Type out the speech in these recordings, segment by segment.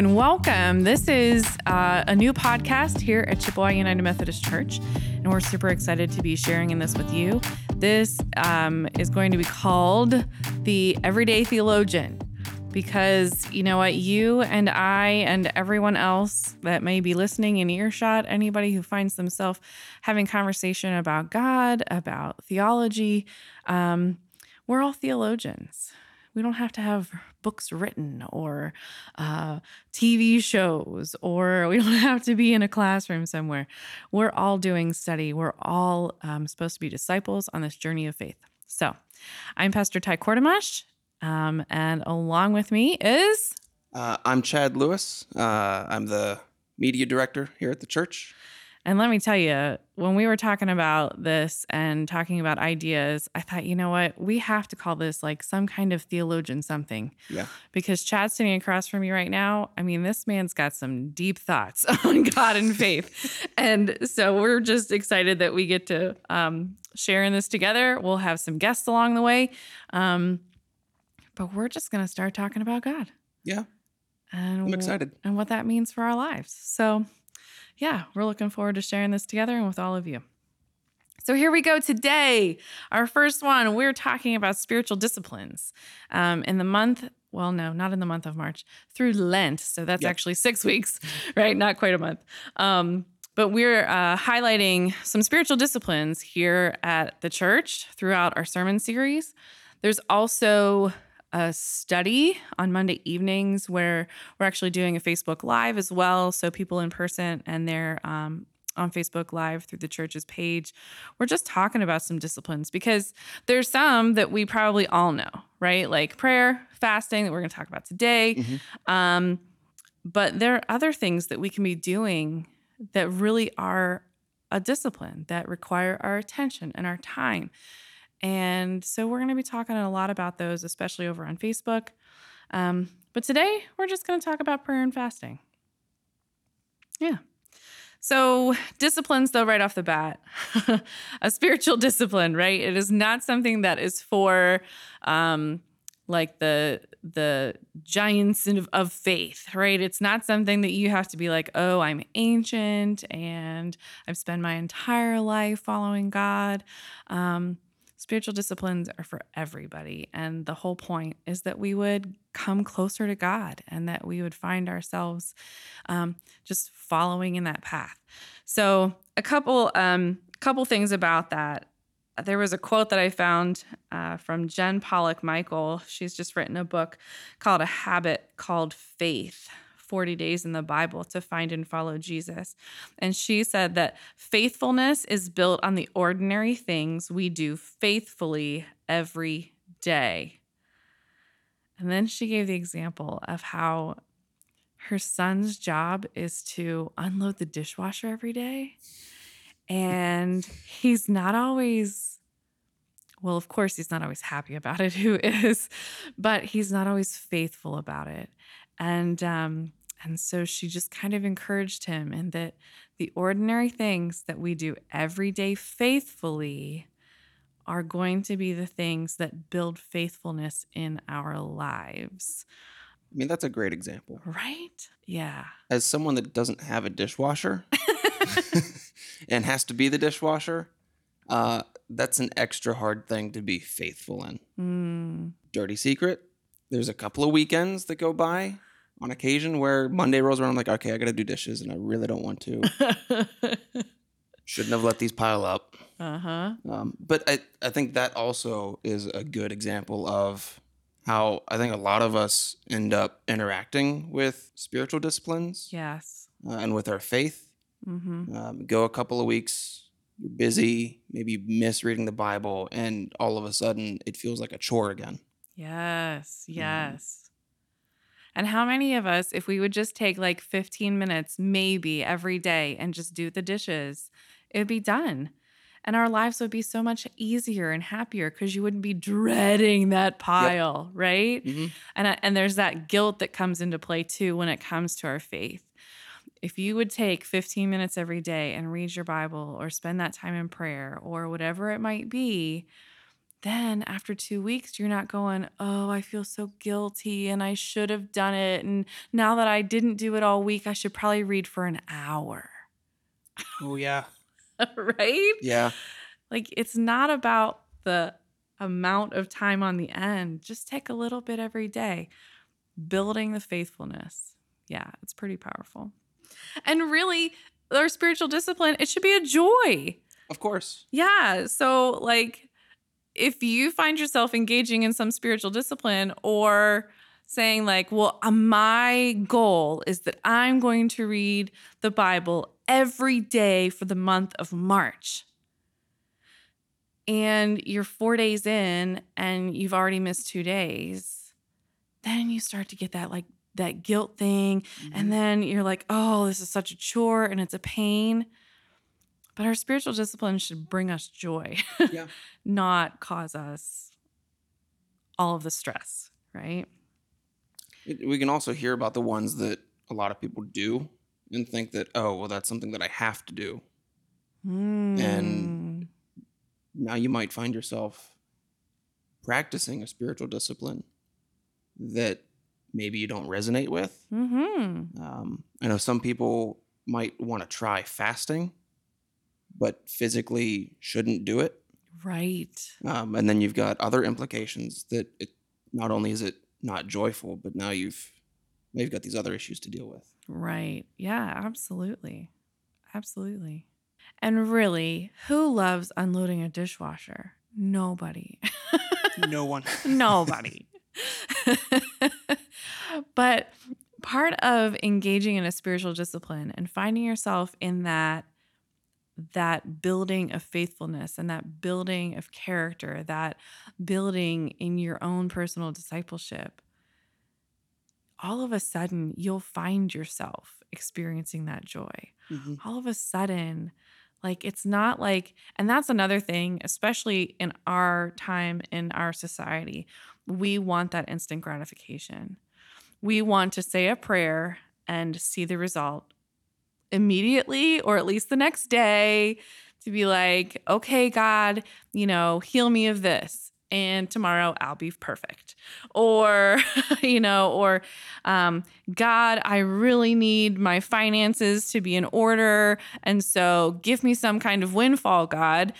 and welcome. This is uh, a new podcast here at Chippewa United Methodist Church, and we're super excited to be sharing in this with you. This um, is going to be called The Everyday Theologian because you know what? You and I and everyone else that may be listening in earshot, anybody who finds themselves having conversation about God, about theology, um, we're all theologians. We don't have to have books written or uh, TV shows, or we don't have to be in a classroom somewhere. We're all doing study. We're all um, supposed to be disciples on this journey of faith. So, I'm Pastor Ty Kortemash, um, and along with me is. Uh, I'm Chad Lewis. Uh, I'm the media director here at the church. And let me tell you, when we were talking about this and talking about ideas, I thought, you know what? We have to call this like some kind of theologian something. Yeah. Because Chad's sitting across from me right now. I mean, this man's got some deep thoughts on God and faith. and so we're just excited that we get to um, share in this together. We'll have some guests along the way. Um, but we're just going to start talking about God. Yeah. And I'm excited. And what that means for our lives. So, yeah, we're looking forward to sharing this together and with all of you. So here we go today. Our first one, we're talking about spiritual disciplines. Um, in the month, well, no, not in the month of March, through Lent. So that's yep. actually six weeks, right? Not quite a month. Um, but we're uh, highlighting some spiritual disciplines here at the church throughout our sermon series. There's also a study on Monday evenings where we're actually doing a Facebook Live as well. So people in person and they're um, on Facebook Live through the church's page. We're just talking about some disciplines because there's some that we probably all know, right? Like prayer, fasting that we're going to talk about today. Mm-hmm. Um, but there are other things that we can be doing that really are a discipline that require our attention and our time. And so we're going to be talking a lot about those, especially over on Facebook. Um, but today we're just going to talk about prayer and fasting. Yeah. So, disciplines, though, right off the bat, a spiritual discipline, right? It is not something that is for um, like the the giants of, faith, right? It's not something that you have to be like, oh, I'm ancient and I've spent my entire life following God. Um, Spiritual disciplines are for everybody. And the whole point is that we would come closer to God and that we would find ourselves um, just following in that path. So, a couple, um, couple things about that. There was a quote that I found uh, from Jen Pollock Michael. She's just written a book called A Habit Called Faith 40 days in the Bible to find and follow Jesus. And she said that faithfulness is built on the ordinary things we do faithfully every day. And then she gave the example of how her son's job is to unload the dishwasher every day. And he's not always, well, of course, he's not always happy about it, who is, but he's not always faithful about it. And um, and so she just kind of encouraged him in that the ordinary things that we do every day faithfully are going to be the things that build faithfulness in our lives. I mean, that's a great example. Right? Yeah. As someone that doesn't have a dishwasher and has to be the dishwasher, uh, that's an extra hard thing to be faithful in. Mm. Dirty secret there's a couple of weekends that go by on occasion where Monday rolls around, I'm like, okay, I got to do dishes, and I really don't want to. Shouldn't have let these pile up. Uh huh. Um, but I, I think that also is a good example of how I think a lot of us end up interacting with spiritual disciplines. Yes. Uh, and with our faith. Mm-hmm. Um, go a couple of weeks, you're busy, maybe you miss reading the Bible, and all of a sudden it feels like a chore again. Yes, mm-hmm. yes. And how many of us, if we would just take like 15 minutes, maybe every day, and just do the dishes, it would be done. And our lives would be so much easier and happier because you wouldn't be dreading that pile, yep. right? Mm-hmm. And, and there's that guilt that comes into play too when it comes to our faith. If you would take 15 minutes every day and read your Bible or spend that time in prayer or whatever it might be, then after two weeks, you're not going, Oh, I feel so guilty and I should have done it. And now that I didn't do it all week, I should probably read for an hour. Oh, yeah. right? Yeah. Like it's not about the amount of time on the end. Just take a little bit every day, building the faithfulness. Yeah, it's pretty powerful. And really, our spiritual discipline, it should be a joy. Of course. Yeah. So, like, if you find yourself engaging in some spiritual discipline or saying, like, well, uh, my goal is that I'm going to read the Bible every day for the month of March, and you're four days in and you've already missed two days, then you start to get that, like, that guilt thing. Mm-hmm. And then you're like, oh, this is such a chore and it's a pain. But our spiritual discipline should bring us joy, Yeah. not cause us all of the stress, right? It- we can also hear about the ones that a lot of people do and think that, oh, well, that's something that I have to do. Mm. Now you might find yourself practicing a spiritual discipline that maybe you don't resonate with. Mm-hmm. Um, I know some people might want to try fasting, but physically shouldn't do it. Right. Um, and then you've got other implications that it not only is it not joyful, but now you've now you've got these other issues to deal with. Right. Yeah, absolutely. Absolutely. And really, who loves unloading a dishwasher? Nobody. No one. Nobody. but part of engaging in a spiritual discipline and finding yourself in that that building of faithfulness and that building of character, that building in your own personal discipleship, all of a sudden you'll find yourself experiencing that joy Mhm. all of a sudden like it's not like and that's another thing especially in our time in our society we want that instant gratification we want to say a prayer and see the result immediately or at least the next day to be like okay god you know heal me of this and tomorrow I'll be perfect. Or, you know, or um, God, I really need my finances to be in order. And so give me some kind of windfall, God.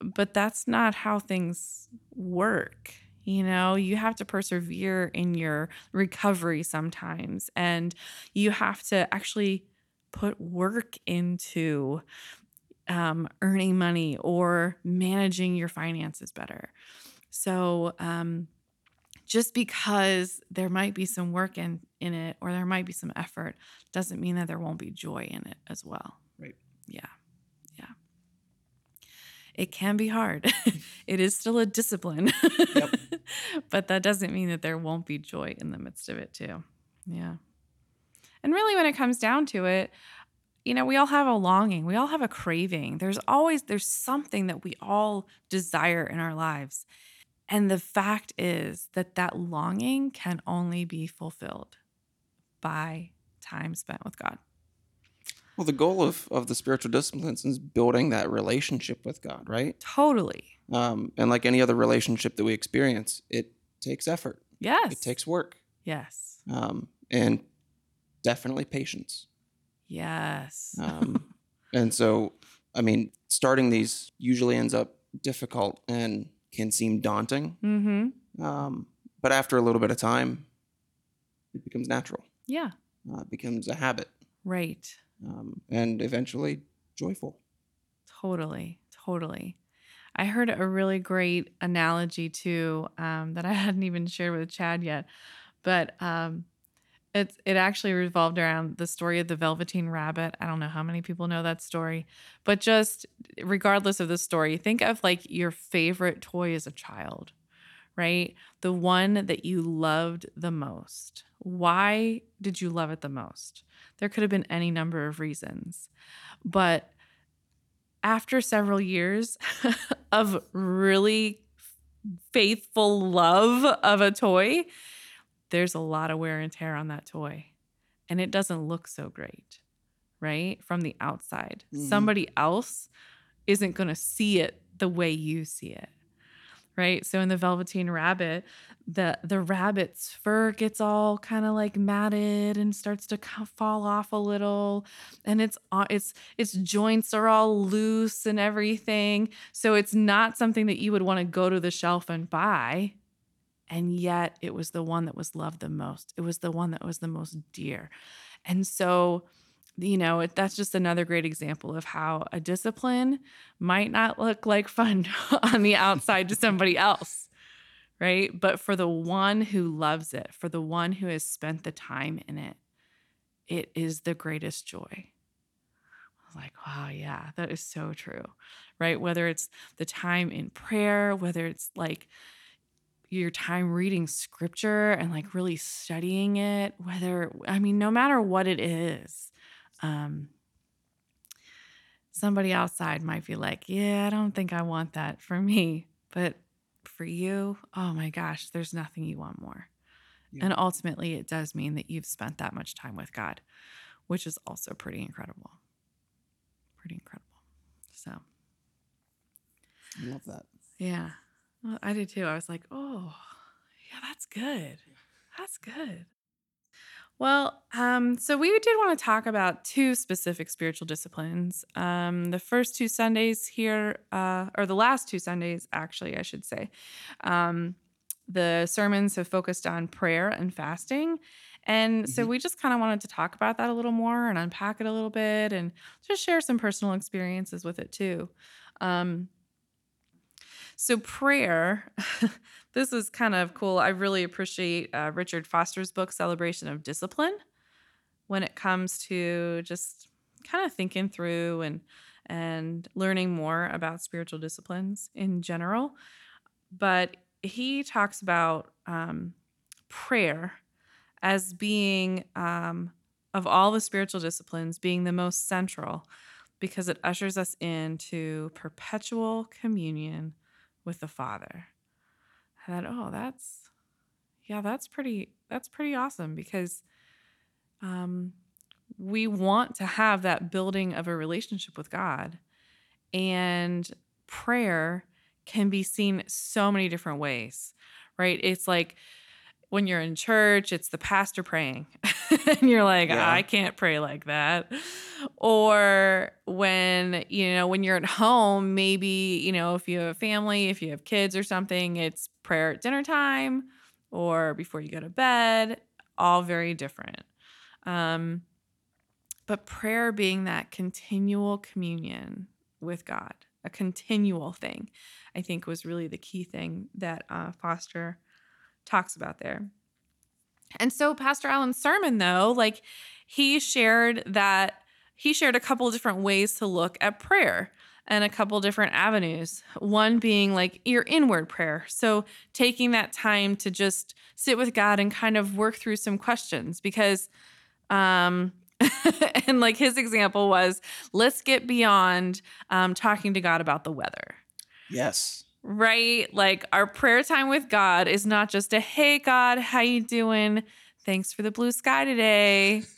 But that's not how things work. You know, you have to persevere in your recovery sometimes, and you have to actually put work into um, earning money or managing your finances better. So, um, just because there might be some work in in it or there might be some effort doesn't mean that there won't be joy in it as well. Right. Yeah. Yeah. It can be hard. it is still a discipline. Yep. but that doesn't mean that there won't be joy in the midst of it too. Yeah. And really when it comes down to it, you know, we all have a longing, we all have a craving. There's always there's something that we all desire in our lives. And the fact is that that longing can only be fulfilled by time spent with God. Well, the goal of, of the spiritual disciplines is building that relationship with God, right? Totally. Um, and like any other relationship that we experience, it takes effort, Yes. it takes work, Yes. um, and definitely patience. Yes. Um, and so, I mean, starting these usually ends up difficult and can seem daunting. mm-hmm. Um, but after a little bit of time, it becomes natural. Yeah. Uh, it becomes a habit, Right. Um, and eventually joyful. Totally, totally. I heard a really great analogy too um, that I hadn't even shared with Chad yet, but um, it it actually revolved around the story of the Velveteen Rabbit. I don't know how many people know that story, but just regardless of the story, think of like your favorite toy as a child, right? The one that you loved the most. Why did you love it the most? There could have been any number of reasons, but after several years of really faithful love of a toy, there's a lot of wear and tear on that toy. And it doesn't look so great, right? From the outside. Mhm. Somebody else isn't going to see it the way you see it. Right? So in the Velveteen Rabbit, the the rabbit's fur gets all kind of like matted and starts to fall off a little, and it's uh, its its joints are all loose and everything. So it's not something that you would want to go to the shelf and buy. And yet it was the one that was loved the most. It was the one that was the most dear. And so you know, that's just another great example of how a discipline might not look like fun on the outside to somebody else, right? But for the one who loves it, for the one who has spent the time in it, it is the greatest joy. I was like, wow, yeah, that is so true, right? Whether it's the time in prayer, whether it's like, your time reading scripture and like really studying it, whether, I mean, no matter what it is, um, somebody outside might be like, yeah, I don't think I want that for me. But for you, oh my gosh, there's nothing you want more. Yeah. And ultimately, it does mean that you've spent that much time with God, which is also pretty incredible. Pretty incredible. So, I love that. Yeah. Well, I did too. I was like, oh, yeah, that's good. That's good. Well, um, so we did want to talk about two specific spiritual disciplines. Um, the first two Sundays here, uh, or the last two Sundays, actually, I should say, um, the sermons have focused on prayer and fasting. And so mm-hmm. we just kind of wanted to talk about that a little more and unpack it a little bit and just share some personal experiences with it too. Um, so, prayer, this is kind of cool. I really appreciate uh, Richard Foster's book, Celebration of Discipline, when it comes to just kind of thinking through and and learning more about spiritual disciplines in general. But he talks about um, prayer as being, um, of all the spiritual disciplines, being the most central because it ushers us into perpetual communion with the Father. I thought, oh, that's yeah, that's pretty that's pretty awesome because um, we want to have that building of a relationship with God, and prayer can be seen so many different ways, right? It's like when you're in church, it's the pastor praying. and you're like, yeah. I can't pray like that. Or when, you know, when you're at home, maybe, you know, if you have a family, if you have kids or something, it's prayer at dinner time or before you go to bed, all very different. Um, but prayer being that continual communion with God, a continual thing, I think was really the key thing that uh, Foster talks about there. And so Pastor Allen's sermon though, like he shared that he shared a couple different ways to look at prayer and a couple different avenues. One being like your inward prayer. So taking that time to just sit with God and kind of work through some questions because um and like his example was let's get beyond um, talking to God about the weather. Yes right? Like our prayer time with God is not just a hey God, how you doing? Thanks for the blue sky today.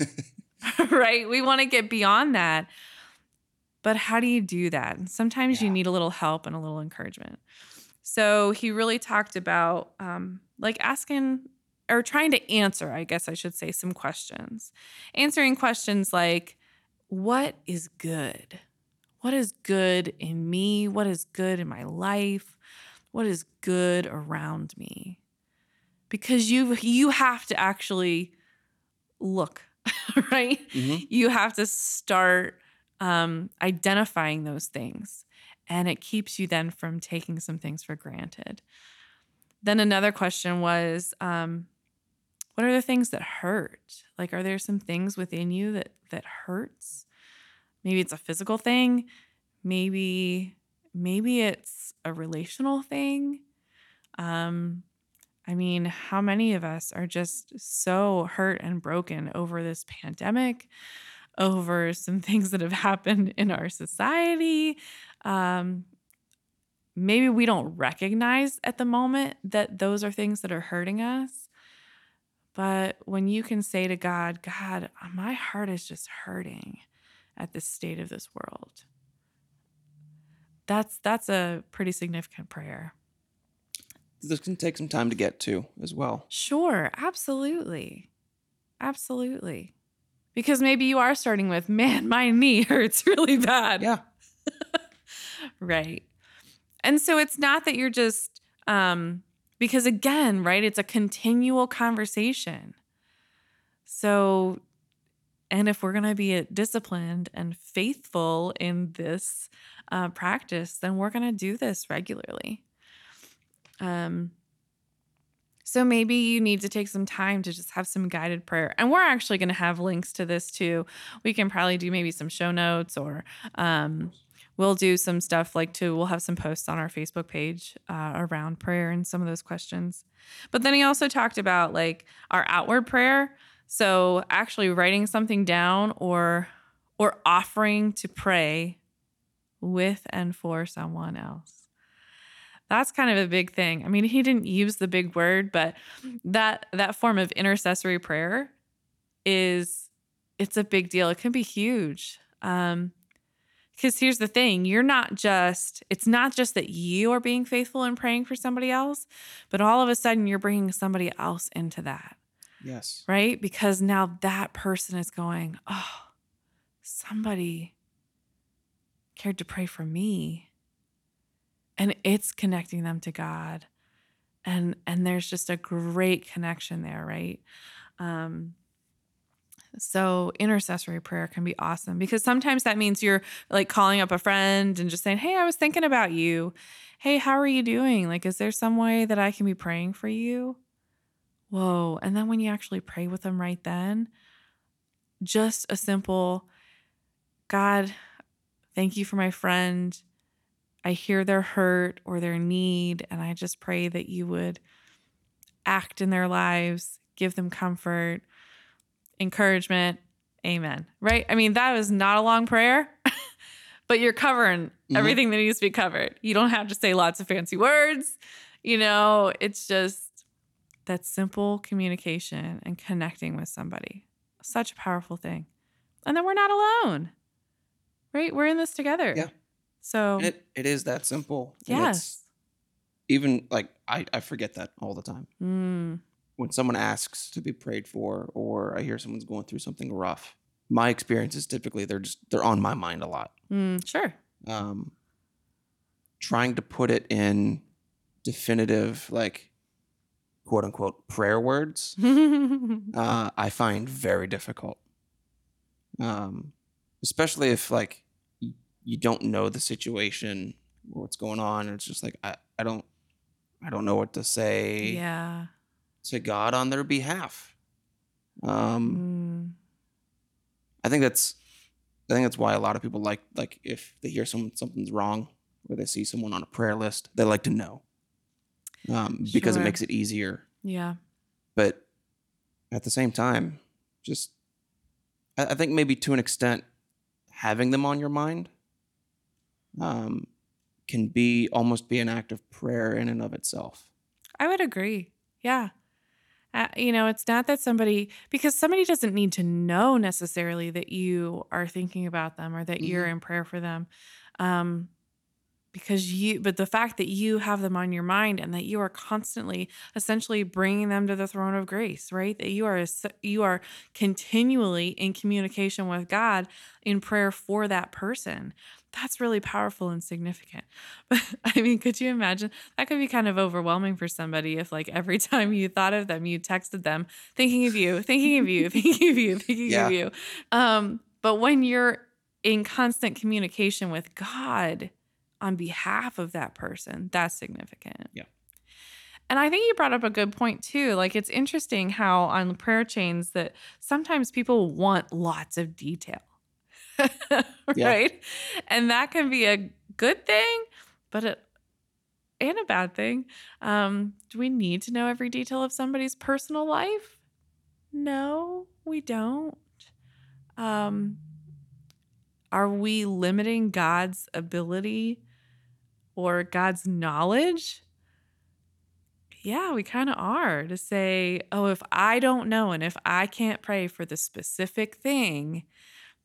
right? We want to get beyond that. But how do you do that? Sometimes yeah. you need a little help and a little encouragement. So he really talked about um, like asking or trying to answer, I guess I should say, some questions. Answering questions like, what is good? What is good in me? What is good in my life? what is good around me because you you have to actually look right mm-hmm. you have to start um, identifying those things and it keeps you then from taking some things for granted then another question was um, what are the things that hurt like are there some things within you that that hurts maybe it's a physical thing maybe maybe it's a relational thing. Um, I mean, how many of us are just so hurt and broken over this pandemic, over some things that have happened in our society? Um, maybe we don't recognize at the moment that those are things that are hurting us. But when you can say to God, God, my heart is just hurting at the state of this world that's that's a pretty significant prayer. this can take some time to get to as well. Sure, absolutely. Absolutely. Because maybe you are starting with, man, my knee hurts really bad. Yeah. right. And so it's not that you're just, um, because again, right, it's a continual conversation. So, and if we're going to be disciplined and faithful in this uh, practice, then we're going to do this regularly. Um, so maybe you need to take some time to just have some guided prayer. And we're actually going to have links to this too. We can probably do maybe some show notes or um, we'll do some stuff like too. We'll have some posts on our Facebook page uh, around prayer and some of those questions. But then he also talked about like our outward prayer. So actually writing something down or or offering to pray with and for someone else that's kind of a big thing. I mean, he didn't use the big word, but that that form of intercessory prayer is it's a big deal. It can be huge. Um because here's the thing, you're not just it's not just that you are being faithful and praying for somebody else, but all of a sudden you're bringing somebody else into that. Yes. Right? Because now that person is going, "Oh, somebody cared to pray for me." and it's connecting them to God. And and there's just a great connection there, right? Um so intercessory prayer can be awesome because sometimes that means you're like calling up a friend and just saying, "Hey, I was thinking about you. Hey, how are you doing? Like is there some way that I can be praying for you?" Whoa. And then when you actually pray with them right then, just a simple God, thank you for my friend. I hear their hurt or their need, and I just pray that you would act in their lives, give them comfort, encouragement. Amen. Right? I mean, that was not a long prayer, but you're covering mm-hmm. everything that needs to be covered. You don't have to say lots of fancy words. You know, it's just that simple communication and connecting with somebody. Such a powerful thing. And then we're not alone, right? We're in this together. Yeah. So it, it is that simple. Yes. Even like I, I forget that all the time. Mm. When someone asks to be prayed for, or I hear someone's going through something rough, my experience is typically they're just they're on my mind a lot. Mm, sure. Um, trying to put it in definitive, like quote unquote prayer words, uh, I find very difficult. Um, especially if like you don't know the situation or what's going on. It's just like I, I don't I don't know what to say yeah. to God on their behalf. Um mm. I think that's I think that's why a lot of people like like if they hear someone something's wrong or they see someone on a prayer list, they like to know. Um, because sure. it makes it easier. Yeah. But at the same time, just I, I think maybe to an extent, having them on your mind um, can be almost be an act of prayer in and of itself. I would agree. Yeah. Uh, you know, it's not that somebody, because somebody doesn't need to know necessarily that you are thinking about them or that mm-hmm. you're in prayer for them. Um, because you but the fact that you have them on your mind and that you are constantly essentially bringing them to the throne of grace right that you are you are continually in communication with God in prayer for that person that's really powerful and significant. But I mean, could you imagine? That could be kind of overwhelming for somebody if, like, every time you thought of them, you texted them, thinking of you, thinking of you, thinking of you, thinking yeah. of you. Um, but when you're in constant communication with God on behalf of that person, that's significant. Yeah. And I think you brought up a good point too. Like it's interesting how on prayer chains that sometimes people want lots of detail. right? And that can be a good thing, but it and a bad thing. Um, do we need to know every detail of somebody's personal life? No, we don't. Um, are we limiting God's ability or God's knowledge? Yeah, we kind of are to say, oh, if I don't know and if I can't pray for the specific thing,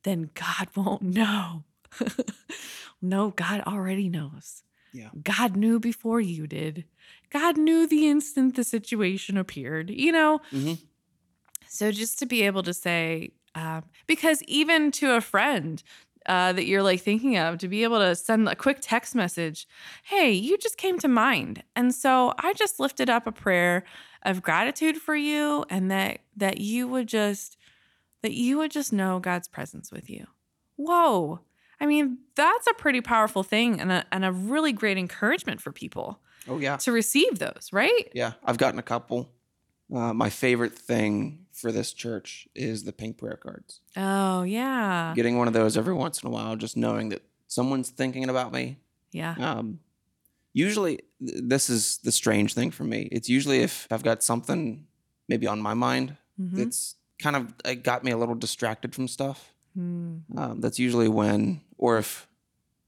then God won't know. no, God already knows. Yeah. God knew before you did. God knew the instant the situation appeared, you know? Mhm. So just to be able to say, um, because even to a friend uh, that you're like thinking of, to be able to send a quick text message, hey, you just came to mind. And so I just lifted up a prayer of gratitude for you and that that you would just that you would just know God's presence with you. Whoa. I mean, that's a pretty powerful thing and a, and a really great encouragement for people Oh yeah. to receive those, right? Yeah. I've gotten a couple. Uh, my favorite thing for this church is the pink prayer cards. Oh, yeah. Getting one of those every once in a while, just knowing that someone's thinking about me. Yeah. Um, usually, th- this is the strange thing for me. It's usually if I've got something maybe on my mind Mhm. that's kind of it got me a little distracted from stuff. Mm. Um, that's usually when, or if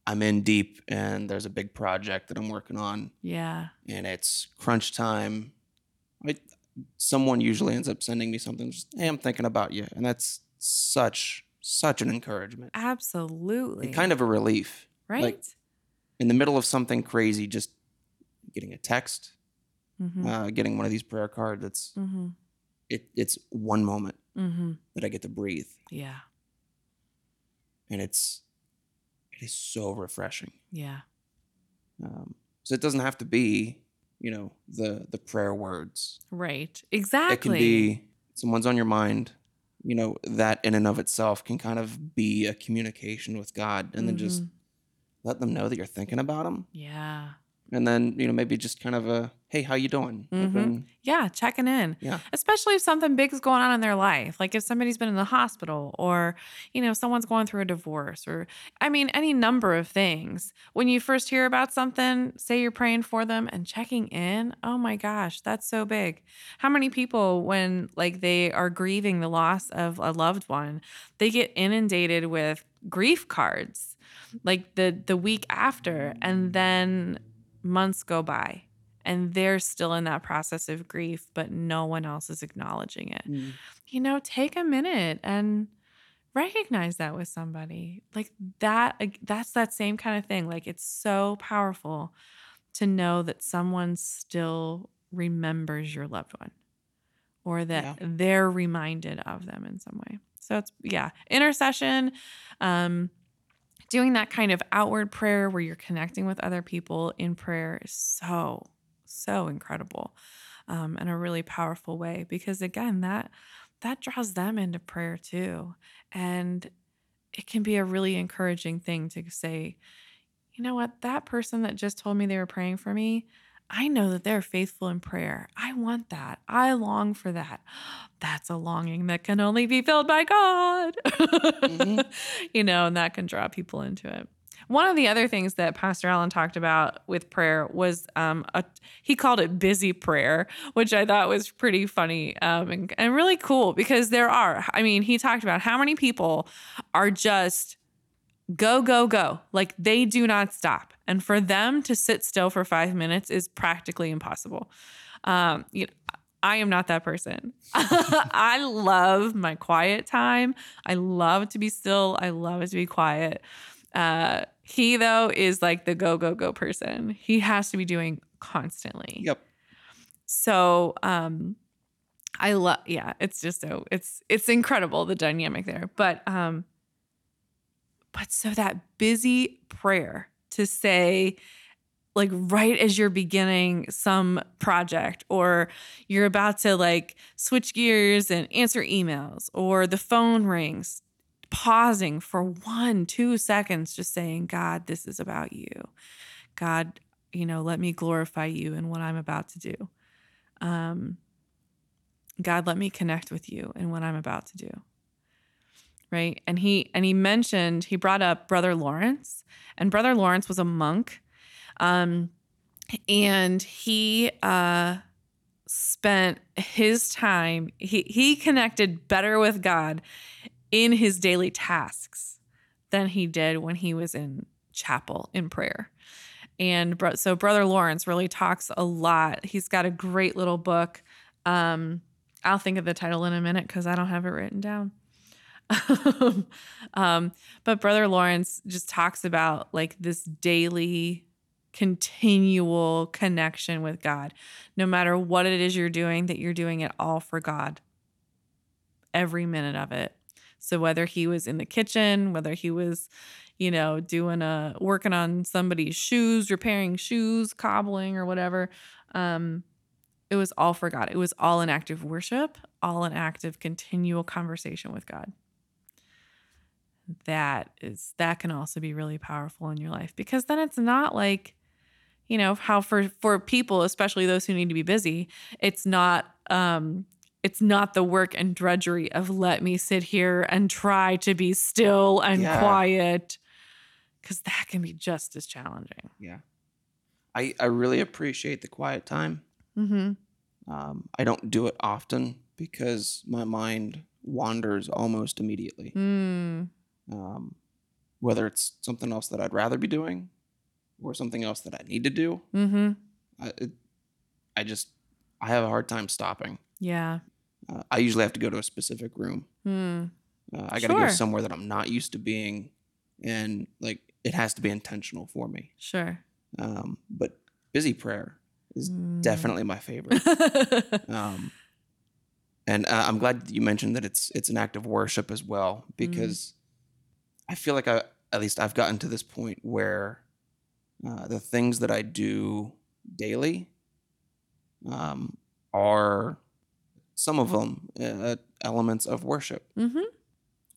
I'm in deep and there's a big project that I'm working on Yeah. and it's crunch time. I, someone usually ends up sending me something. Just, hey, I'm thinking about you, and that's such such an encouragement Absolutely. and kind of a relief. right. like, In the middle of something crazy, just getting a text, mm-hmm. uh, getting one of these prayer cards. It's mm-hmm. it, it's one moment Mm-hmm. that I get to breathe, Yeah. and it's it is so refreshing. Yeah. Um, so it doesn't have to be, you know, the the prayer words. Right. Exactly. It can be someone's on your mind. You know, that in and of itself can kind of be a communication with God, and then just Mhm. let them know that you're thinking about them, Yeah. And then you know maybe just kind of a hey, how you doing? Mhm. And- Yeah. Checking in. yeah, especially if something big is going on in their life like if somebody's been in the hospital or you know someone's going through a divorce or i mean any number of things when you first hear about something say you're praying for them and checking in oh my gosh that's so big how many people when like they are grieving the loss of a loved one they get inundated with grief cards like the the week after and then months go by and they're still in that process of grief, but no one else is acknowledging it. You know, take a minute and recognize that with somebody. Like that, that's that same kind of thing. Like it's so powerful to know that someone still remembers your loved one or that Yeah. they're reminded of them in some way. So it's, yeah, intercession. Um, doing that kind of outward prayer where you're connecting with other people in prayer is so so incredible um, in a really powerful way because again that that draws them into prayer too. And it can be a really encouraging thing to say you know what? That person that just told me they were praying for me I know that they're faithful in prayer. I want that. I long for that. That's a longing that can only be filled by God. Mhm. you know, and that can draw people into it. One of the other things that Pastor Allen talked about with prayer was um, a, he called it busy prayer, which I thought was pretty funny um, and, and really cool because there are. I mean, he talked about how many people are just go, go, go. Like they do not stop. And for them to sit still for five minutes is practically impossible. Um, you know, I am not that person. I love my quiet time. I love to be still. I love it to be quiet. Uh, he though is like the go go go person. He has to be doing constantly. Yep. So um, I love. Yeah, it's just so it's it's incredible the dynamic there. But um, but so that busy prayer to say like right as you're beginning some project or you're about to like switch gears and answer emails or the phone rings pausing for one two seconds just saying god this is about you. God you know let me glorify you in what i'm about to do. Um god let me connect with you in what i'm about to do right? And he and he mentioned he brought up brother lawrence and brother lawrence was a monk. Um and he uh spent his time he he connected better with god in his daily tasks than he did when he was in chapel in prayer. And bro- so brother lawrence really talks a lot. He's got a great little book. Um i'll think of the title in a minute because i don't have it written down um, but brother lawrence just talks about like this daily continual connection with God. No matter what it is you're doing, that you're doing it all for God. Every minute of it. So whether he was in the kitchen, whether he was, you know, doing a working on somebody's shoes, repairing shoes, cobbling or whatever, um, it was all for God. It was all an act of worship, all an act of continual conversation with God. That is that can also be really powerful in your life because then it's not like you know how for for people especially those who need to be busy it's not um it's not the work and drudgery of let me sit here and try to be still and Yeah. quiet because that can be just as challenging Yeah. I, I really appreciate the quiet time. mm-hmm Um, I don't do it often because my mind wanders almost immediately. mm, Um, whether it's something else that I'd rather be doing or something else that I need to do, mm-hmm I, it, I just I have a hard time stopping. yeah Uh, I usually have to go to a specific room. mm, Uh, I got to Sure. go somewhere that I'm not used to being, and like it has to be intentional for me. sure Um, but busy prayer is Mm. definitely my favorite. um, and uh, I'm glad you mentioned that it's it's an act of worship as well because I feel like I at least I've gotten to this point where uh, the things that I do daily um, are some of them uh, elements of worship. mm-hmm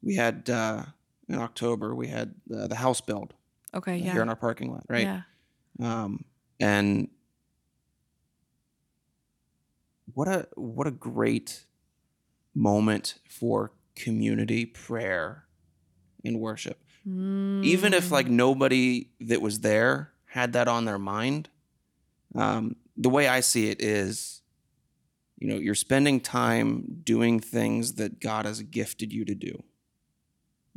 We had uh, in October we had uh, the house build okay yeah here in our parking lot, right? yeah um, and what a what a great moment for community prayer and worship. Even if Mm. like nobody that was there had that on their mind um, the way i see it is you know you're spending time doing things that god has gifted you to do.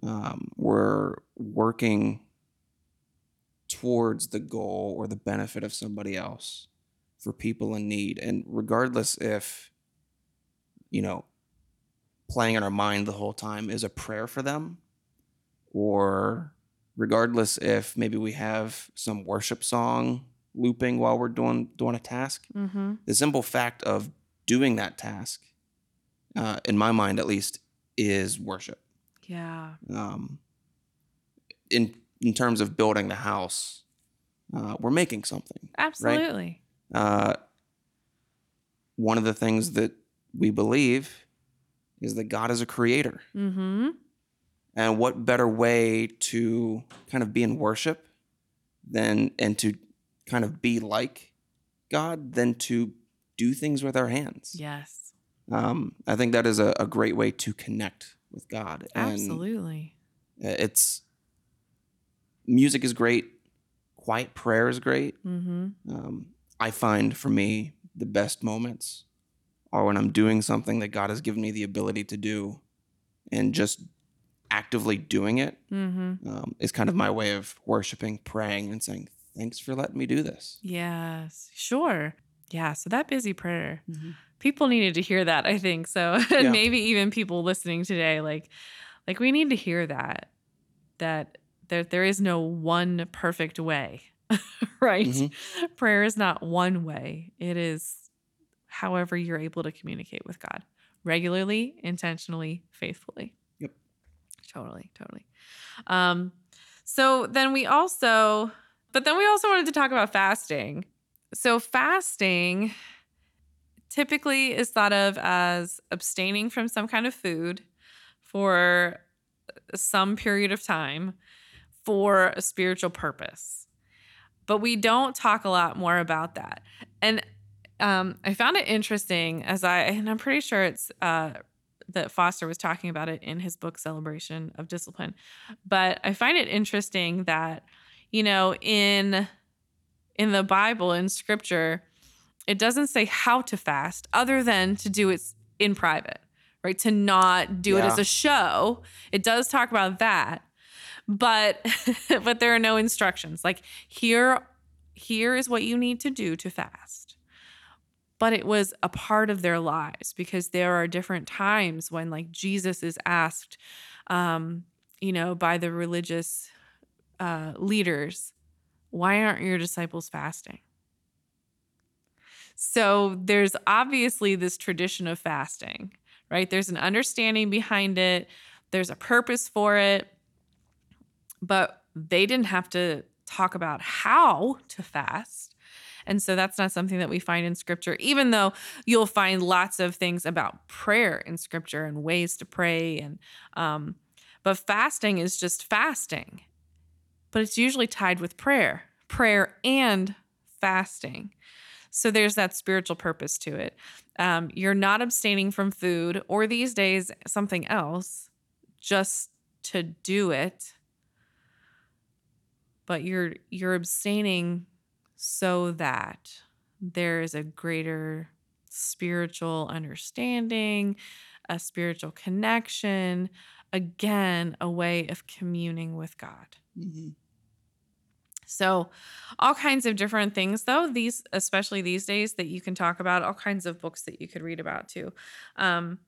Um, we're working towards the goal or the benefit of somebody else for people in need. And regardless if you know playing in our mind the whole time is a prayer for them or regardless if maybe we have some worship song looping while we're doing doing a task mm-hmm. the simple fact of doing that task uh, in my mind at least is worship. Yeah. Um, in in terms of building the house uh, we're making something absolutely. Uh, one of the things that we believe is that God is a creator. mm-hmm And what better way to kind of be in worship than and to kind of be like God than to do things with our hands? yes Um, I think that is a, a great way to connect with God. And absolutely it's music is great, quiet prayer is great. mm-hmm um, I find for me the best moments are when I'm doing something that God has given me the ability to do, and just actively doing it mm-hmm um, is kind of my way of worshiping, praying, and saying, "Thanks for letting me do this." Yes, sure. Yeah, so that busy prayer. Mhm. People needed to hear that, I think. So Yeah. maybe even people listening today like like we need to hear that that there there is no one perfect way. right? Mhm. Prayer is not one way. It is however you're able to communicate with God regularly, intentionally, faithfully. Totally, totally. Um so then we also but then we also wanted to talk about fasting. So, fasting typically is thought of as abstaining from some kind of food for some period of time for a spiritual purpose. But we don't talk a lot more about that. And um, I found it interesting as I, and I'm pretty sure it's uh, that Foster was talking about it in his book, Celebration of Discipline. But I find it interesting that, you know, in in the Bible, in scripture, it doesn't say how to fast other than to do it in private, right? To not do it as a show. It does talk about that. But but there are no instructions. Like here here is what you need to do to fast. But it was a part of their lives because there are different times when like Jesus is asked um you know by the religious uh leaders why aren't your disciples fasting? So there's obviously this tradition of fasting, right? There's an understanding behind it, there's a purpose for it, but they didn't have to talk about how to fast. And so that's not something that we find in scripture, even though you'll find lots of things about prayer in scripture and ways to pray. And, um, but fasting is just fasting, but it's usually tied with prayer, prayer and fasting. So there's that spiritual purpose to it. Um, you're not abstaining from food or these days something else just to do it, but you're you're abstaining so that there is a greater spiritual understanding, a spiritual connection, again, a way of communing with God. Mm-hmm. So, all kinds of different things, though, these, especially these days, that you can talk about, all kinds of books that you could read about too. Um,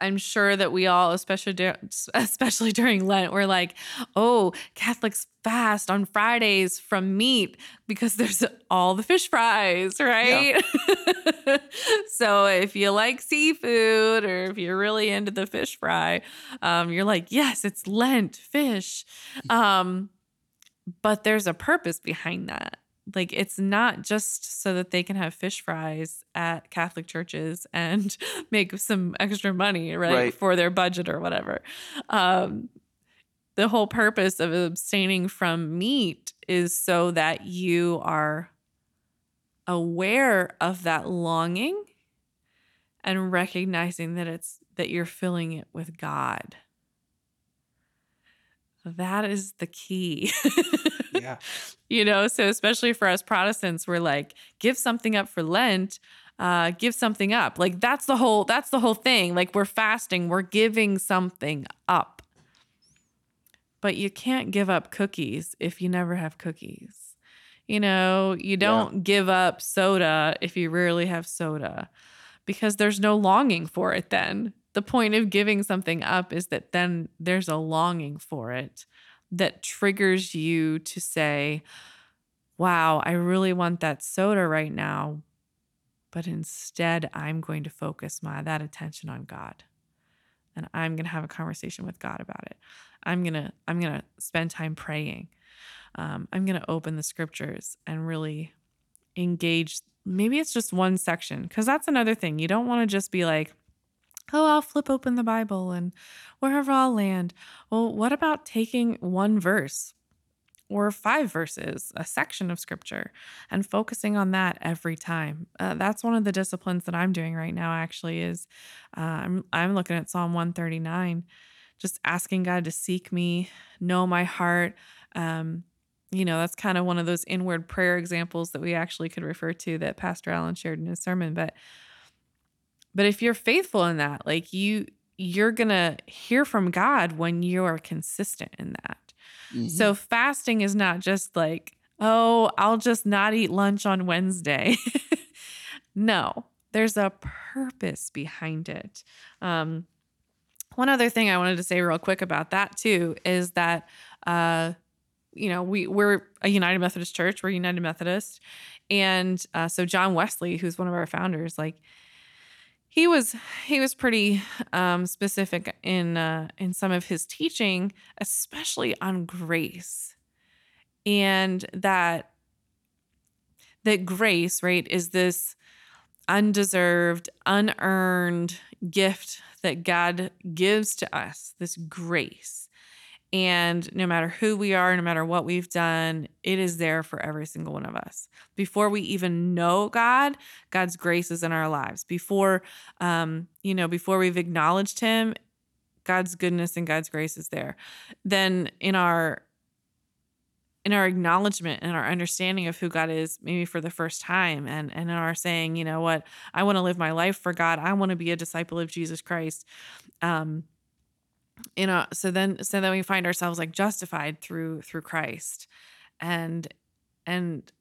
I'm sure that we all, especially especially during Lent, we're like, oh, Catholics fast on Fridays from meat because there's all the fish fries, right? Yeah. so if you like seafood or if you're really into the fish fry, um, you're like, yes, it's Lent fish. Um, but there's a purpose behind that. Like it's not just so that they can have fish fries at Catholic churches and make some extra money, right, right. for their budget or whatever. Um, the whole purpose of abstaining from meat is so that you are aware of that longing and recognizing that it's that you're filling it with God. That is the key. yeah. You know, so especially for us Protestants, we're like, give something up for Lent, uh, give something up. Like that's the whole that's the whole thing. Like we're fasting, we're giving something up. But you can't give up cookies if you never have cookies. You know, you don't yeah. give up soda if you rarely have soda because there's no longing for it then. The point of giving something up is that then there's a longing for it that triggers you to say, wow, I really want that soda right now. But instead, I'm going to focus my that attention on God. And I'm going to have a conversation with God about it. I'm going to I'm going to spend time praying. Um, I'm going to open the scriptures and really engage. Maybe it's just one section because that's another thing. You don't want to just be like, oh, I'll flip open the Bible and wherever I'll land. Well, what about taking one verse or five verses, a section of scripture, and focusing on that every time? Uh, that's one of the disciplines that I'm doing right now. Actually, is uh, I'm I'm looking at Psalm 139, just asking God to seek me, know my heart. Um, you know, that's kind of one of those inward prayer examples that we actually could refer to that Pastor Allen shared in his sermon, but but if you're faithful in that, like you you're going to hear from God when you are consistent in that. Mm-hmm. So fasting is not just like, "Oh, I'll just not eat lunch on Wednesday." no, there's a purpose behind it. Um, one other thing I wanted to say real quick about that too is that uh, you know we we're a United Methodist Church. We're United Methodist, and uh, so John Wesley, who's one of our founders, like he was he was pretty um, specific in uh, in some of his teaching, especially on grace, and that that grace right is this undeserved, unearned gift that God gives to us. This grace, and no matter who we are, no matter what we've done, it is there for every single one of us. Before we even know God, God's grace is in our lives. Before, um, you know, before we've acknowledged Him, God's goodness and God's grace is there. Then in our in our acknowledgement and our understanding of who God is, maybe for the first time, and and in our saying, you know what, I want to live my life for God. I want to be a disciple of Jesus Christ. Um, you know so then so then we find ourselves like justified through through christ and and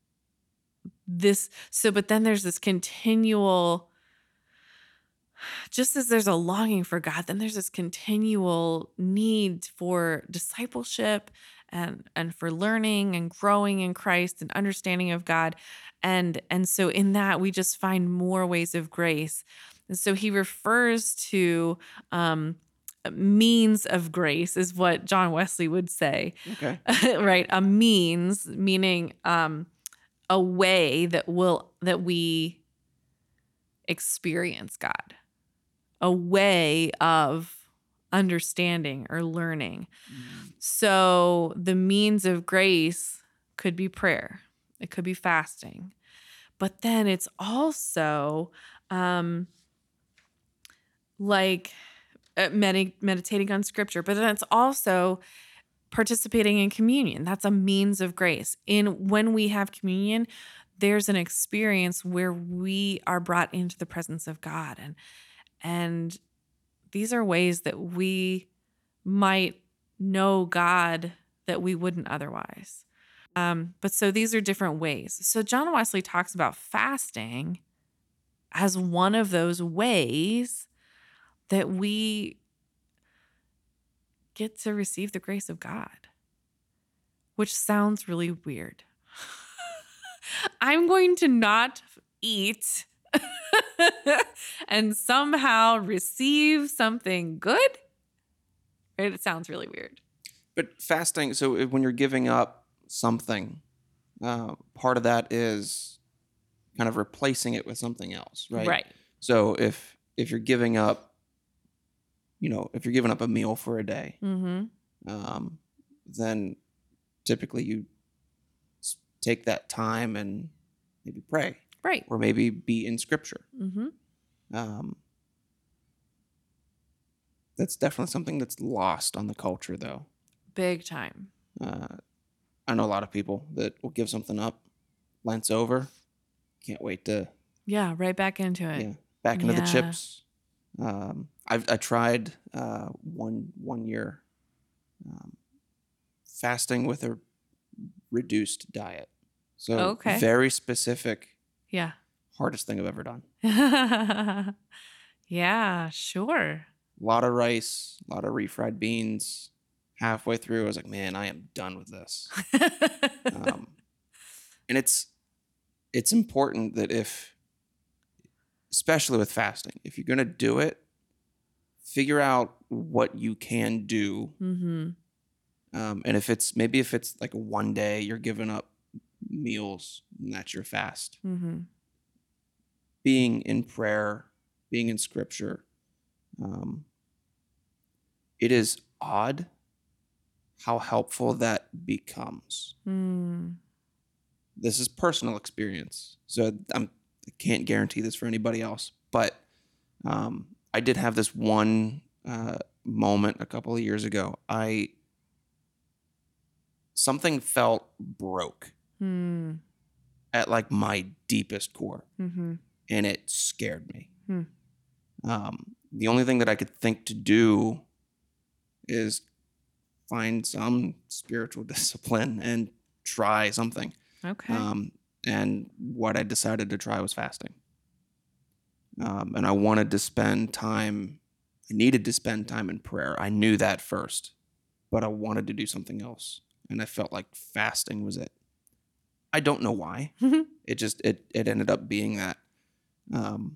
this so but then there's this continual just as there's a longing for god then there's this continual need for discipleship and and for learning and growing in Christ and understanding of God. And and so in that we just find more ways of grace. And so he refers to um means of grace is what John Wesley would say. Okay. right? A means meaning um a way that will that we experience God. A way of understanding or learning. So the means of grace could be prayer. It could be fasting. But then it's also um like uh, medi- meditating on scripture, but then it's also participating in communion. That's a means of grace. In when we have communion, there's an experience where we are brought into the presence of God and and these are ways that we might know God that we wouldn't otherwise. Um, but so these are different ways. So John Wesley talks about fasting as one of those ways that we get to receive the grace of God, which sounds really weird. I'm going to not eat and somehow receive something good. It sounds really weird. But fasting, so when you're giving up something, uh, part of that is kind of replacing it with something else, right? Right. So if if you're giving up, you know, if you're giving up a meal for a day, Mm-hmm. um, then typically you take that time and maybe pray Right. or maybe be in scripture. Mm-hmm. Um, that's definitely something that's lost on the culture, though. Big time. Uh, I know a lot of people that will give something up. Lent's over. Can't wait to Yeah. Right back into it. yeah back into the chips. Um, I've I tried uh, one one year um, fasting with a reduced diet. So Okay. very specific. Yeah. Hardest thing I've ever done. yeah. Sure. A lot of rice, a lot of refried beans. Halfway through, I was like, man, I am done with this. um, and it's it's important that if especially with fasting if you're going to do it figure out what you can do mm-hmm. um, and if it's maybe if it's like one day you're giving up meals and that's your fast Mm-hmm. being in prayer being in scripture um, it is odd how helpful that becomes Mm. this is personal experience, so I'm, I can't guarantee this for anybody else. But um, I did have this one uh, moment a couple of years ago. I something felt broke Mm. at like my deepest core, Mm-hmm. and it scared me. Hmm. Um, the only thing that I could think to do is find some spiritual discipline and try something. Okay. Um, and what I decided to try was fasting. Um, and I wanted to spend time, I needed to spend time in prayer. I knew that first, but I wanted to do something else. And I felt like fasting was it. I don't know why. It just, it, it ended up being that. Um,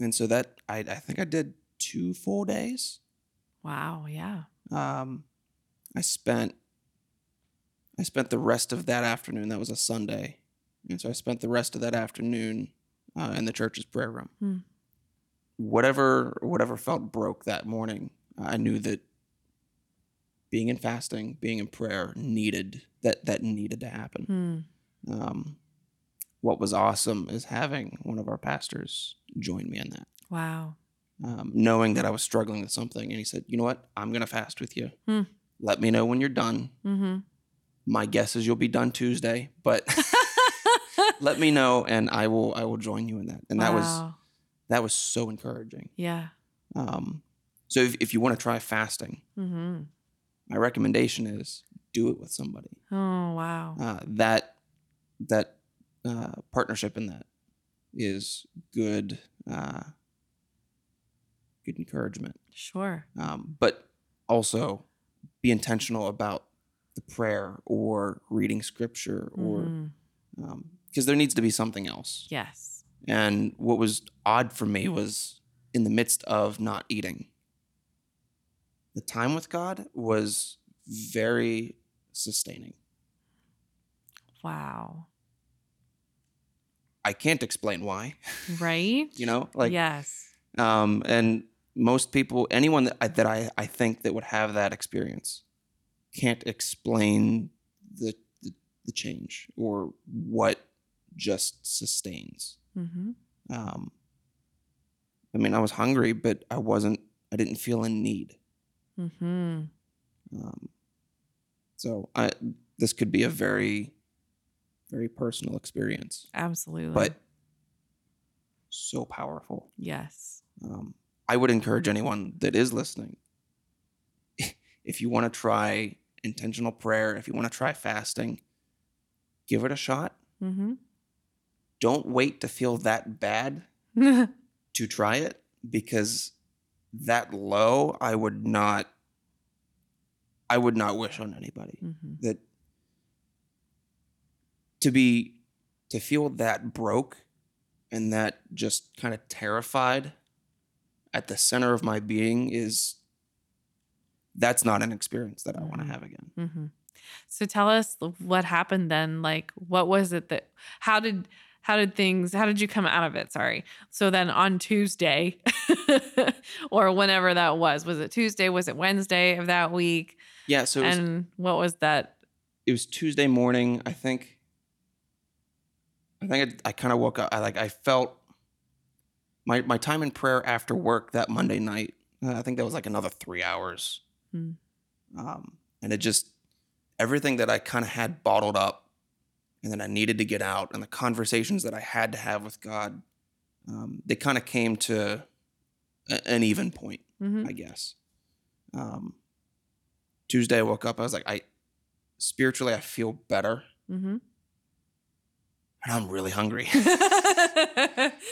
and so that, I, I think I did two full days. wow. Yeah. Um, I spent I spent the rest of that afternoon. That was a Sunday, and so I spent the rest of that afternoon uh, in the church's prayer room. Hmm. Whatever whatever felt broke that morning, I knew that being in fasting, being in prayer, needed that that needed to happen. Hmm. Um, what was awesome is having one of our pastors join me in that Wow. um, knowing that I was struggling with something. And he said, You know what? I'm going to fast with you. Hmm. Let me know when you're done. Mm-hmm. My guess is you'll be done Tuesday, but let me know and I will I will join you in that. And that was that was so encouraging. Yeah. Um, so if, if you want to try fasting, Mm-hmm. my recommendation is do it with somebody. Oh wow. Uh, that that uh, partnership in that is good uh, good encouragement. Sure. um, but also be intentional about the prayer or reading scripture or Mhm. Because there needs to be something else. yes. And what was odd for me was in the midst of not eating, the time with God was very sustaining. Wow. I can't explain why, Right? you know, like, yes. um, and most people, anyone that I, that I, I think that would have that experience can't explain the, the, the change or what just sustains. hmm Um, I mean, I was hungry, but I wasn't, I didn't feel in need. hmm Um, so I, this could be a very, very personal experience, Absolutely. but so powerful. yes. Um, I would encourage anyone that is listening, if you want to try intentional prayer, if you want to try fasting, give it a shot. hmm Don't wait to feel that bad to try it because that low, I would not, I would not wish on anybody hmm that to be to feel that broke and that just kind of terrified at the center of my being is that's not an experience that I want to Mhm. have again. hmm So tell us what happened then. Like, what was it that? How did how did things? How did you come out of it? Sorry. So then on Tuesday, or whenever that was, was it Tuesday? Was it Wednesday of that week? Yeah, so it was, and what was that? it was Tuesday morning, I think. I think I, I kind of woke up. I like I felt my my time in prayer after work that Monday night. uh, I think that was like another three hours, Hmm. um, and it just everything that I kind of had bottled up, and that I needed to get out, and the conversations that I had to have with God, um, they kind of came to a, an even point, hmm I guess. Um, Tuesday, I woke up. I was like, I spiritually, I feel better hmm and I'm really hungry.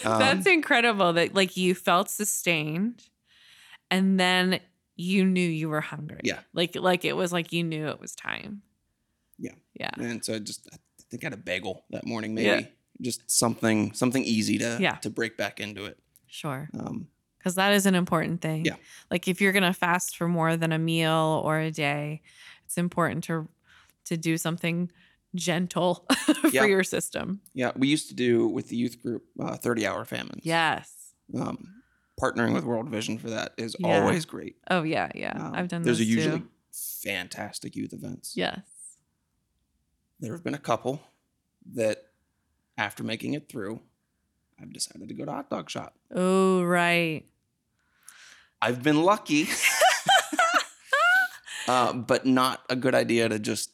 That's incredible that like you felt sustained and then you knew you were hungry. Yeah. Like like it was like you knew it was time. Yeah. Yeah. and so I just think I had a bagel that morning, maybe Yeah. just something something easy to Yeah. to break back into it. Sure. Um, Because that is an important thing. Yeah. Like if you're gonna fast for more than a meal or a day, it's important to to do something gentle for Yeah. your system. yeah, we used to do with the youth group uh, 30 hour famines. Yes. Um, partnering with World Vision for that is Yeah. always great. Oh yeah, yeah. Um, I've done There's those a usually too. fantastic youth events. Yes. There have been a couple that after making it through, I've decided to go to hot dog shop. Oh right. I've been lucky, uh, but not a good idea to just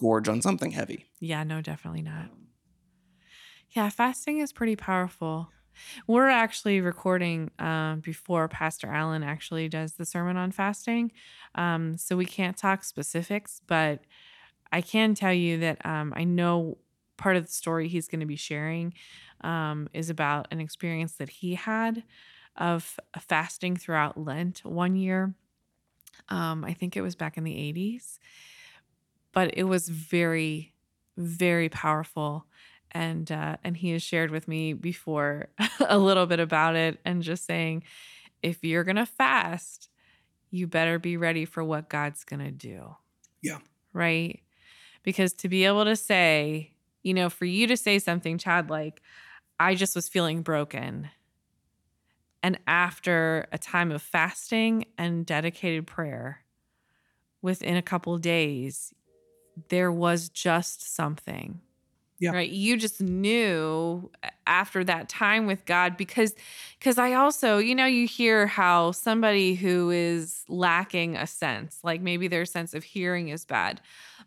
gorge on something heavy. Yeah, no, definitely not. Yeah, fasting is pretty powerful. We're actually recording um, before Pastor Allen actually does the sermon on fasting. Um, so we can't talk specifics, but I can tell you that um, I know part of the story he's going to be sharing um, is about an experience that he had of fasting throughout Lent one year. Um, I think it was back in the 80s, but it was very, very powerful and uh, and he has shared with me before a little bit about it and just saying if you're gonna fast you better be ready for what god's gonna do Yeah. right because to be able to say you know for you to say something chad like i just was feeling broken. And after a time of fasting and dedicated prayer within a couple days there was just something Yeah. right you just knew after that time with god because because i also you know you hear how somebody who is lacking a sense like maybe their sense of hearing is bad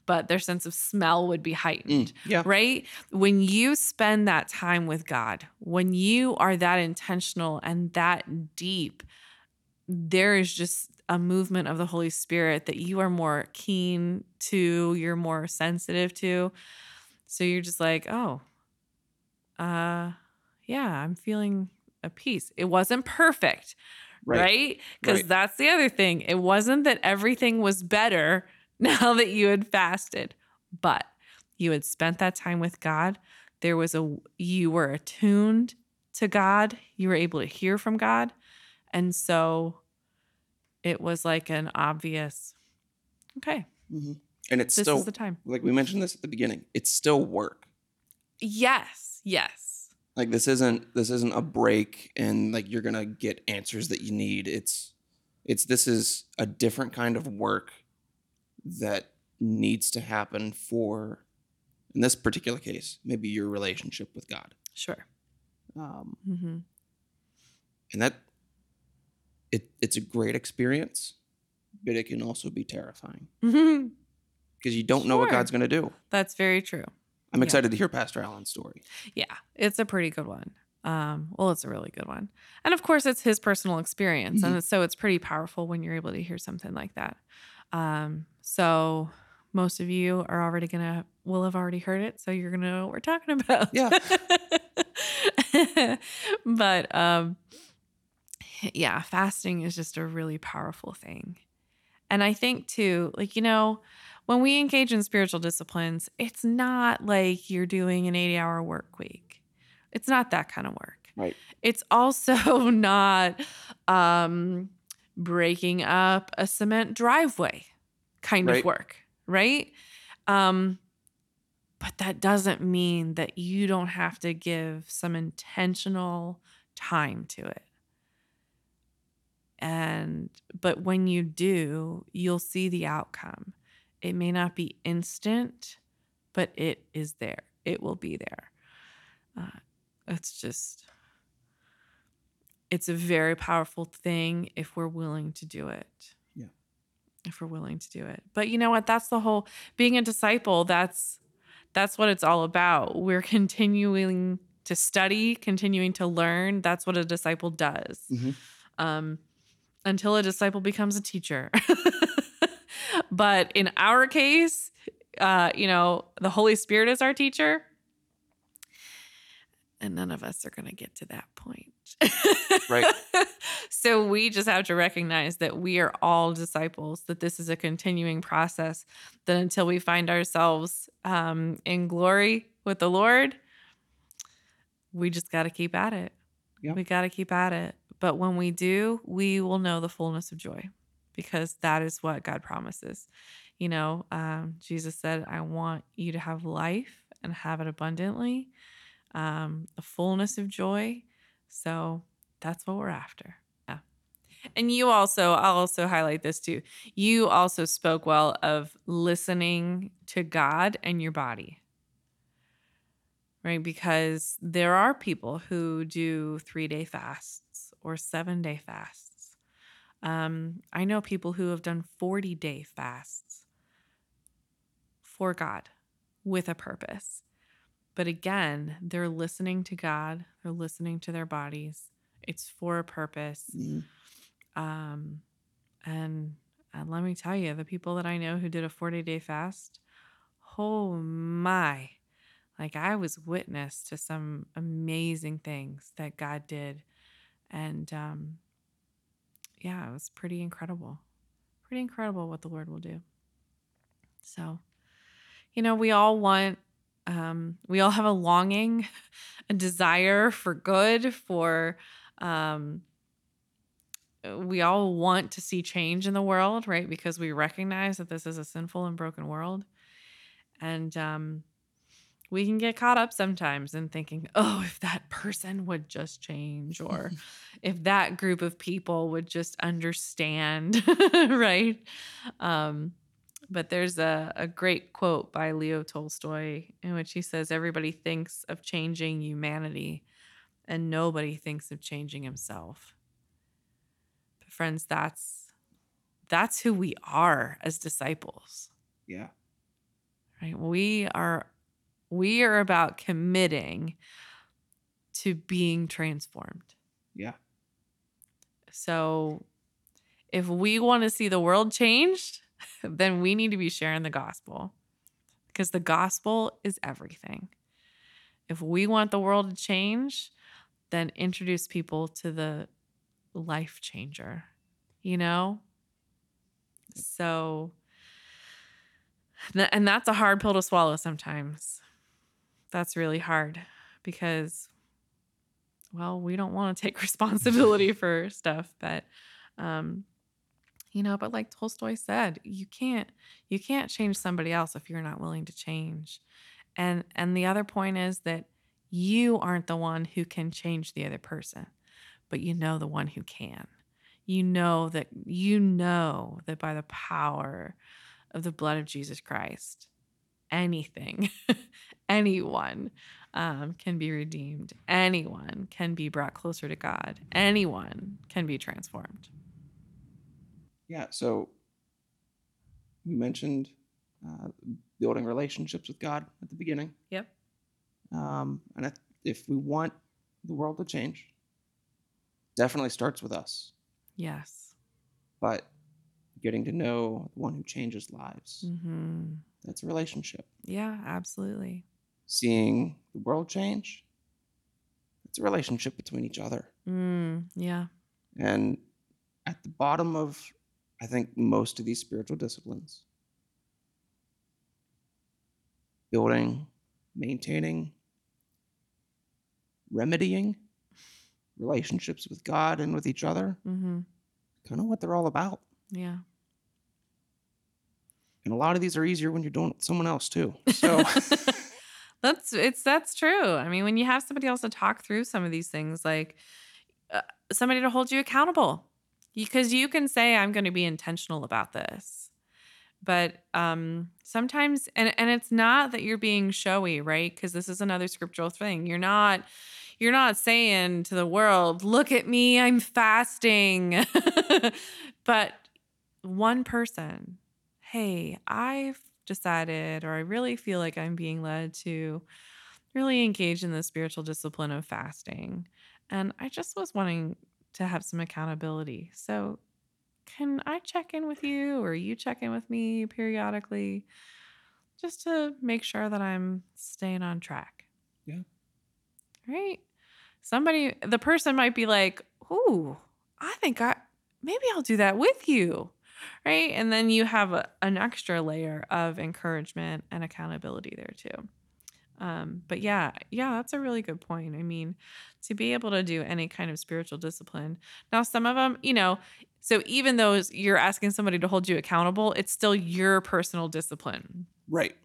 but their sense of smell would be heightened Mm, yeah. right? When you spend that time with God, when you are that intentional and that deep, there is just a movement of the Holy Spirit that you are more keen to, you're more sensitive to. So you're just like, oh, uh, yeah, I'm feeling a peace. It wasn't perfect, right? Because Right. that's the other thing. It wasn't that everything was better now that you had fasted, but you had spent that time with God. There was a, you were attuned to God, you were able to hear from God. And so it was like an obvious, okay, And it's this still is the time. like we mentioned this at the beginning. It's still work. Yes, yes. Like this isn't this isn't a break and like you're gonna get answers that you need. It's it's this is a different kind of work that needs to happen for in this particular case, maybe your relationship with God. Sure. Um, mm-hmm. and that it it's a great experience, but it can also be terrifying because you don't know what God's gonna do. That's very true. I'm Yeah. excited to hear Pastor Allen's story. Yeah, it's a pretty good one. Um, well, it's a really good one. And of course, it's his personal experience. And so it's pretty powerful when you're able to hear something like that. Um, so most of you are already going to, will have already heard it. So you're going to know what we're talking about. Yeah. but um, yeah, fasting is just a really powerful thing. And I think too, like, you know, when we engage in spiritual disciplines, it's not like you're doing an 80 hour work week. It's not that kind of work. Right. It's also not um, breaking up a cement driveway kind Right. of work, right? Um, but that doesn't mean that you don't have to give some intentional time to it. And, but when you do, you'll see the outcome. It may not be instant, but it is there. It will be there. Uh, it's just, it's a very powerful thing if we're willing to do it. Yeah. If we're willing to do it. But you know what? That's the whole being a disciple. That's, that's what it's all about. We're continuing to study, continuing to learn. That's what a disciple does. Mhm. Um, until a disciple becomes a teacher. but in our case, uh, you know, the Holy Spirit is our teacher. And none of us are going to get to that point. Right. so we just have to recognize that we are all disciples, that this is a continuing process, that until we find ourselves um, in glory with the Lord, we just got to keep at it. Yeah. We got to keep at it. But when we do, we will know the fullness of joy because that is what God promises. You know, um, Jesus said, I want you to have life and have it abundantly, um, the fullness of joy. So that's what we're after. Yeah. And you also, I'll also highlight this too. You also spoke well of listening to God and your body right? Because there are people who do three day fasts or seven day fasts. Um, I know people who have done 40 day fasts for God with a purpose. But again, they're listening to God, they're listening to their bodies. It's for a purpose. Mhm. Um, and, and let me tell you, the people that I know who did a 40 day fast, oh my, like I was witness to some amazing things that God did. And um, yeah, it was pretty incredible. Pretty incredible what the Lord will do. So, you know, we all want, um, we all have a longing, a desire for good, for, um, we all want to see change in the world, right? Because we recognize that this is a sinful and broken world. And um, we can get caught up sometimes in thinking, oh, if that person would just change, or if that group of people would just understand, right? Um, but there's a, a great quote by Leo Tolstoy in which he says, Everybody thinks of changing humanity, and nobody thinks of changing himself. But friends, that's that's who we are as disciples Yeah. right we are we are about committing to being transformed Yeah. so if we want to see the world changed then we need to be sharing the gospel because the gospel is everything if we want the world to change then introduce people to the life changer, you know? So, and that's a hard pill to swallow sometimes. That's really hard because, well, we don't want to take responsibility for stuff, but, um, you know, but like Tolstoy said, you can't you can't change somebody else if you're not willing to change. And and the other point is that you aren't the one who can change the other person, but you know the one who can. You know that you know that by the power of the blood of Jesus Christ, anything, anyone um, can be redeemed. Anyone can be brought closer to God. Anyone can be transformed. Yeah. So we mentioned uh, building relationships with God at the beginning. Yep. Um, and if we want the world to change, definitely starts with us. Yes. But getting to know the one who changes lives, mm-hmm. that's a relationship. Yeah, absolutely. Seeing the world change, it's a relationship between each other. Mm, yeah. And at the bottom of, I think, most of these spiritual disciplines, building, maintaining, remedying relationships with God and with each other. Mm-hmm. Kind of what they're all about. Yeah. And a lot of these are easier when you're doing it with someone else too. So that's it's that's true. I mean, when you have somebody else to talk through some of these things, like uh, somebody to hold you accountable, because you can say, "I'm going to be intentional about this," but um, sometimes, and and it's not that you're being showy, right? Because this is another scriptural thing. You're not you're not saying to the world, look at me, I'm fasting. but one person, hey, I've decided, or I really feel like I'm being led to really engage in the spiritual discipline of fasting. And I just was wanting to have some accountability. So, can I check in with you or you check in with me periodically just to make sure that I'm staying on track? Yeah. Right somebody the person might be like ooh i think i maybe i'll do that with you right? And then you have a, an extra layer of encouragement and accountability there too. Um, but yeah yeah that's a really good point. I mean to be able to do any kind of spiritual discipline. Now some of them you know so even though you're asking somebody to hold you accountable it's still your personal discipline. Right.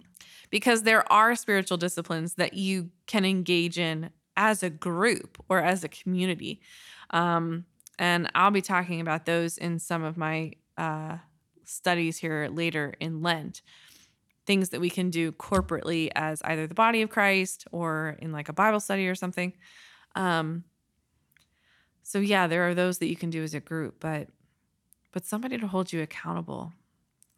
Because there are spiritual disciplines that you can engage in as a group or as a community. Um, and I'll be talking about those in some of my uh, studies here later in Lent. Things that we can do corporately as either the body of Christ or in like a Bible study or something. Um, so yeah, there are those that you can do as a group, but but somebody to hold you accountable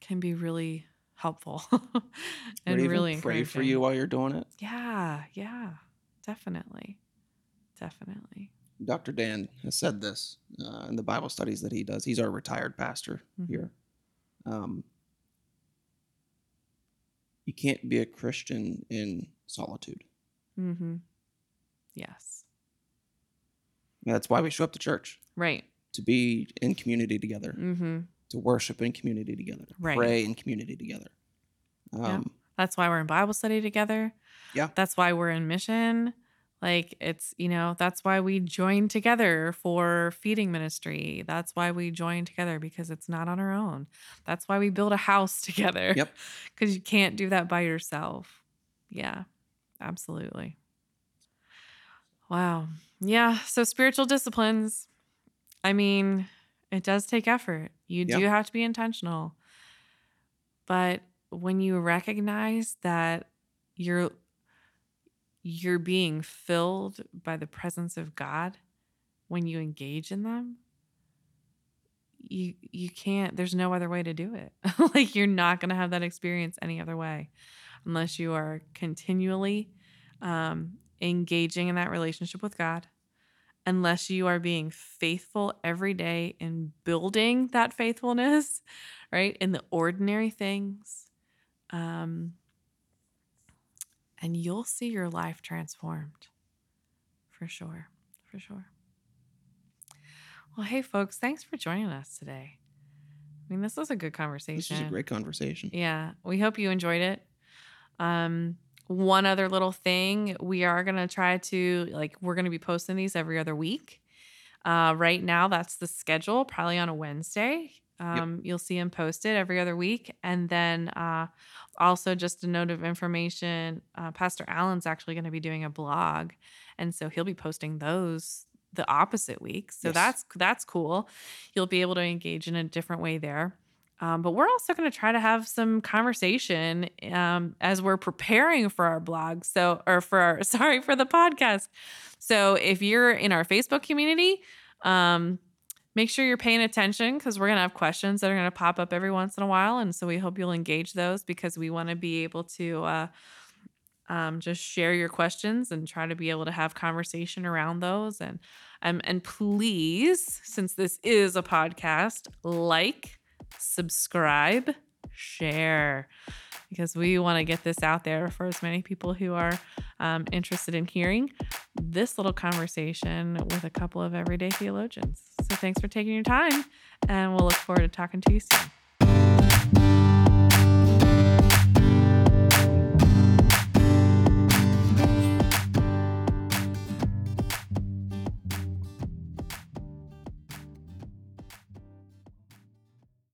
can be really helpful and really pray for you while you're doing it. Yeah, yeah. Definitely. Definitely. Dr. Dan has said this uh, in the Bible studies that he does. He's our retired pastor mm-hmm. here. Um, you can't be a Christian in solitude. Mm-hmm. Yes. that's why we show up to church. Right. To be in community together. Mm-hmm. To worship in community together. Right. Pray in community together. Um, yeah. That's why we're in Bible study together. Yeah. That's why we're in mission. Like it's, you know, that's why we join together for feeding ministry. That's why we join together because it's not on our own. That's why we build a house together. Yep. Because you can't do that by yourself. Yeah, absolutely. Wow. Yeah. So spiritual disciplines, I mean, it does take effort. You do have to be intentional. But when you recognize that you're you're being filled by the presence of God when you engage in them, you you can't there's no other way to do it. like you're not going to have that experience any other way unless you are continually um, engaging in that relationship with God. Unless you are being faithful every day in building that faithfulness, right? In the ordinary things. Um, and you'll see your life transformed for sure. For sure. Well, hey, folks, thanks for joining us today. I mean, this was a good conversation. This is a great conversation. Yeah, we hope you enjoyed it. Um, one other little thing, we are gonna try to like we're gonna be posting these every other week. Uh, right now, that's the schedule. Probably on a Wednesday. Um, You'll see them posted every other week, and then uh, also just a note of information. Uh, Pastor Allen's actually going to be doing a blog, and so he'll be posting those the opposite week. So Yes. that's that's cool. You'll be able to engage in a different way there. Um, but we're also going to try to have some conversation um, as we're preparing for our blog. So, or for our, sorry, for the podcast. So, if you're in our Facebook community, um, make sure you're paying attention because we're going to have questions that are going to pop up every once in a while. And so, we hope you'll engage those because we want to be able to uh, um, just share your questions and try to be able to have conversation around those. And um, and please, since this is a podcast, like, subscribe, share, because we want to get this out there for as many people who are um, interested in hearing this little conversation with a couple of everyday theologians. So thanks for taking your time, and we'll look forward to talking to you soon.